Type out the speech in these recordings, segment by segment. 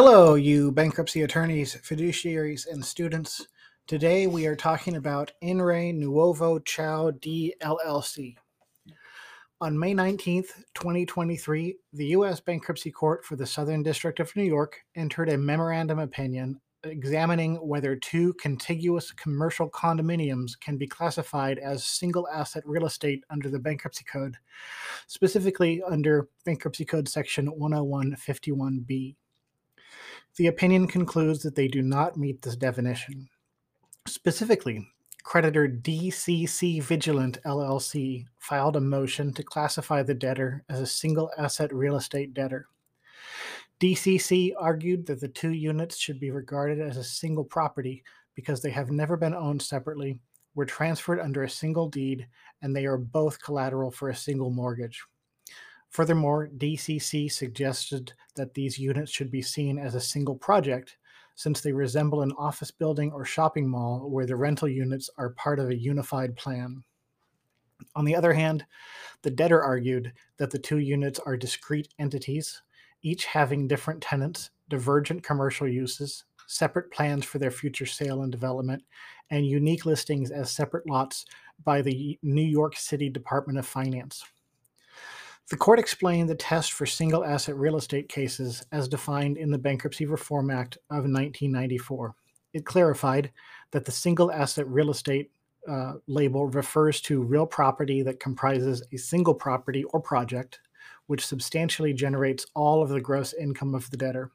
Hello, you bankruptcy attorneys, fiduciaries, and students. Today we are talking about In Re Nuovo Ciao-Di LLC. On May 19th, 2023, the U.S. Bankruptcy Court for the Southern District of New York entered a memorandum opinion examining whether two contiguous commercial condominiums can be classified as single asset real estate under the Bankruptcy Code, specifically under Bankruptcy Code Section 10151B. The opinion concludes that they do not meet this definition. Specifically, creditor DCC Vigilant LLC filed a motion to classify the debtor as a single asset real estate debtor. DCC argued that the two units should be regarded as a single property because they have never been owned separately, were transferred under a single deed, and they are both collateral for a single mortgage. Furthermore, DCC suggested that these units should be seen as a single project since they resemble an office building or shopping mall where the rental units are part of a unified plan. On the other hand, the debtor argued that the two units are discrete entities, each having different tenants, divergent commercial uses, separate plans for their future sale and development, and unique listings as separate lots by the New York City Department of Finance. The court explained the test for single asset real estate cases as defined in the Bankruptcy Reform Act of 1994. It clarified that the single asset real estate uh, label refers to real property that comprises a single property or project, which substantially generates all of the gross income of the debtor.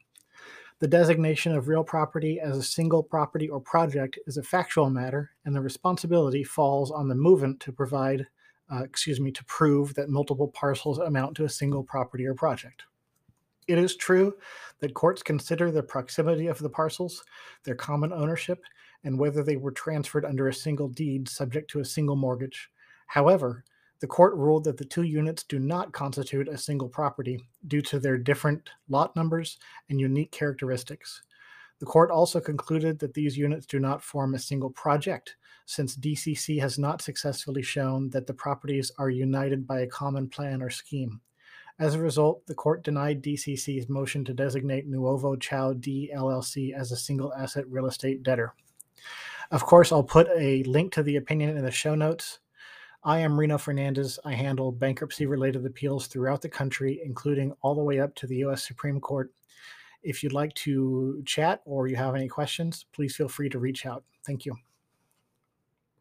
The designation of real property as a single property or project is a factual matter, and the responsibility falls on the movant to provide uh, excuse me, to prove that multiple parcels amount to a single property or project. It is true that courts consider the proximity of the parcels, their common ownership, and whether they were transferred under a single deed subject to a single mortgage. However, the court ruled that the two units do not constitute a single property due to their different lot numbers and unique characteristics. The court also concluded that these units do not form a single project, since DCC has not successfully shown that the properties are united by a common plan or scheme. As a result, the court denied DCC's motion to designate Nuovo Ciao-Di LLC as a single asset real estate debtor. Of course, I'll put a link to the opinion in the show notes. I am Reno Fernandez. I handle bankruptcy related appeals throughout the country, including all the way up to the U.S. Supreme Court. If you'd like to chat or you have any questions, please feel free to reach out. Thank you.